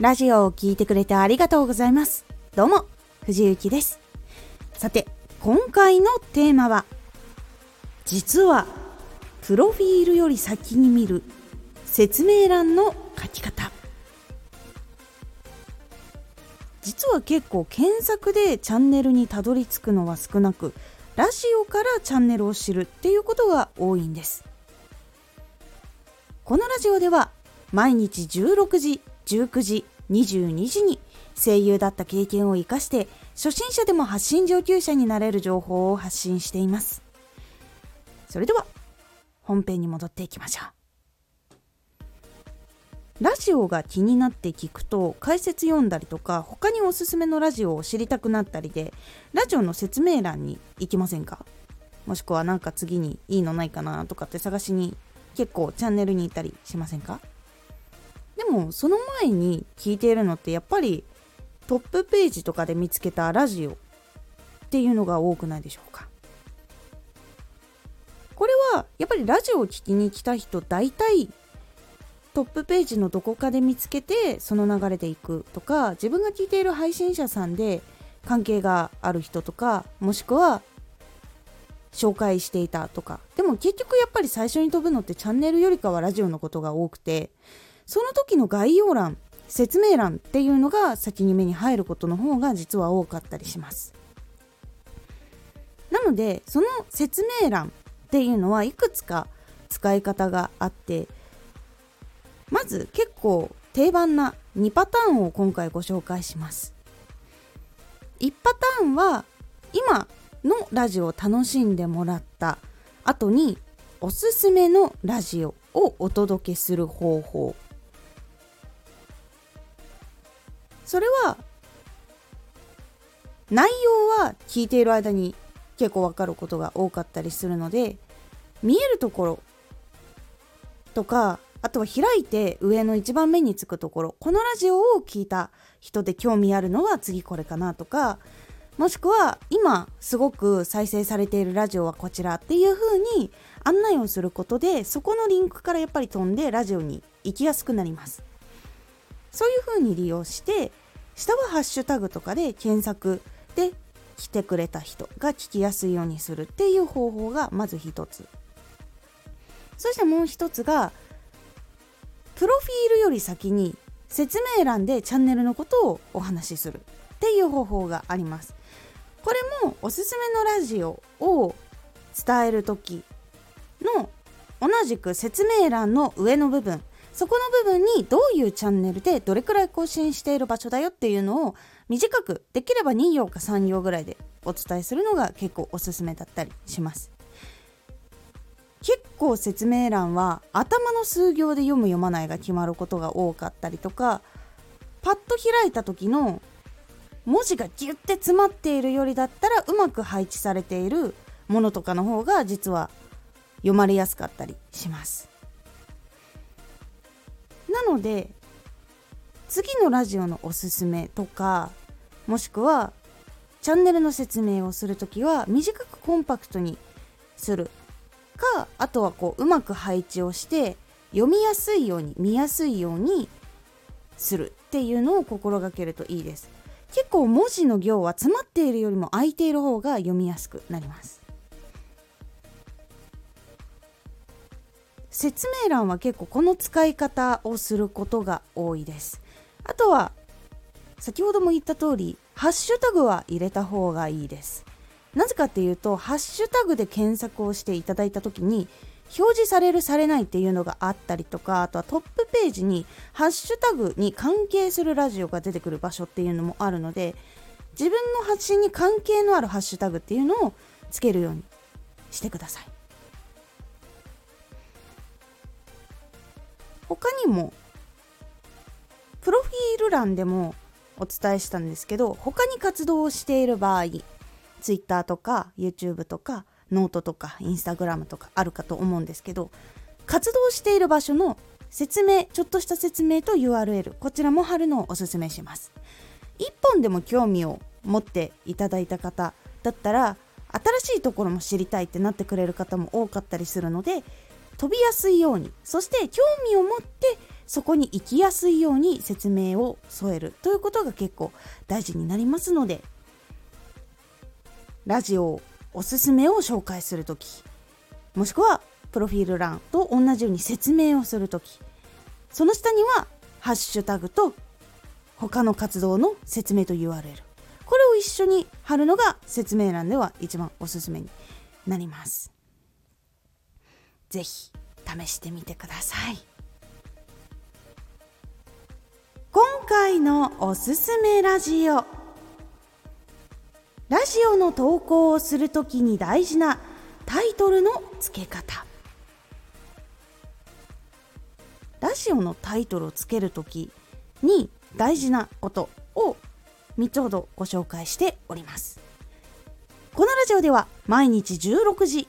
ラジオを聴いてくれてありがとうございます。どうも、藤幸です。さて、今回のテーマは、実は、プロフィールより先に見る説明欄の書き方。実は結構検索でチャンネルにたどり着くのは少なく、ラジオからチャンネルを知るっていうことが多いんです。このラジオでは毎日16時19時22時に声優だった経験を生かして初心者でも発信上級者になれる情報を発信しています。それでは本編に戻っていきましょう。ラジオが気になって聞くと解説読んだりとか他におすすめのラジオを知りたくなったりでラジオの説明欄に行きませんか？もしくは何か次にいいのないかなとかって探しに結構チャンネルに行ったりしませんか？でもその前に聞いているのってやっぱりトップページとかで見つけたラジオっていうのが多くないでしょうか？これはやっぱりラジオを聴きに来た人大体トップページのどこかで見つけてその流れでいくとか自分が聞いている配信者さんで関係がある人とかもしくは紹介していたとか。でも結局やっぱり最初に飛ぶのってチャンネルよりかはラジオのことが多くてその時の概要欄説明欄っていうのが先に目に入ることの方が実は多かったりします。なのでその説明欄っていうのはいくつか使い方があってまず結構定番な2パターンを今回ご紹介します。1パターンは今のラジオを楽しんでもらった後におすすめのラジオをお届けする方法。それは内容は聞いている間に結構わかることが多かったりするので見えるところとかあとは開いて上の一番目につくところこのラジオを聞いた人で興味あるのは次これかなとかもしくは今すごく再生されているラジオはこちらっていう風に案内をすることでそこのリンクからやっぱり飛んでラジオに行きやすくなります。そういう風に利用して下はハッシュタグとかで検索で来てくれた人が聞きやすいようにするっていう方法がまず一つ。そしてもう一つがプロフィールより先に説明欄でチャンネルのことをお話しするっていう方法があります。これもおすすめのラジオを伝える時の同じく説明欄の上の部分そこの部分にどういうチャンネルでどれくらい更新している場所だよっていうのを短くできれば2行か3行ぐらいでお伝えするのが結構おすすめだったりします。結構説明欄は頭の数行で読む読まないが決まることが多かったりとかパッと開いた時の文字がギュッて詰まっているよりだったらうまく配置されているものとかの方が実は読まれやすかったりします。なので次のラジオのおすすめとかもしくはチャンネルの説明をする時は短くコンパクトにする。かあとはこううまく配置をして読みやすいように見やすいようにする。っていうのを心がけるといいです。結構文字の行は詰まっているよりも空いている方が読みやすくなります。説明欄は結構この使い方をすることが多いです。あとは先ほども言った通りハッシュタグは入れた方がいいです。なぜかっていうとハッシュタグで検索をしていただいた時に表示されるされないっていうのがあったりとかあとはトップページにハッシュタグに関係するラジオが出てくる場所っていうのもあるので自分の発信に関係のあるハッシュタグっていうのをつけるようにしてください。他にもプロフィール欄でもお伝えしたんですけど他に活動をしている場合 Twitter とか YouTube とかノートとか Instagram とかあるかと思うんですけど活動している場所の説明ちょっとした説明と URL こちらも貼るのをおすすめします。1本でも興味を持っていただいた方だったら新しいところも知りたいってなってくれる方も多かったりするので飛びやすいようにそして興味を持ってそこに行きやすいように説明を添えるということが結構大事になりますのでラジオおすすめを紹介する時もしくはプロフィール欄と同じように説明をする時その下にはハッシュタグと他の活動の説明と URL これを一緒に貼るのが説明欄では一番おすすめになります。是非試してみてください。今回のおすすめラジオ。ラジオの投稿をするときに大事なタイトルの付け方。ラジオのタイトルをつけるときに大事なことを3つほどご紹介しております。このラジオでは毎日16時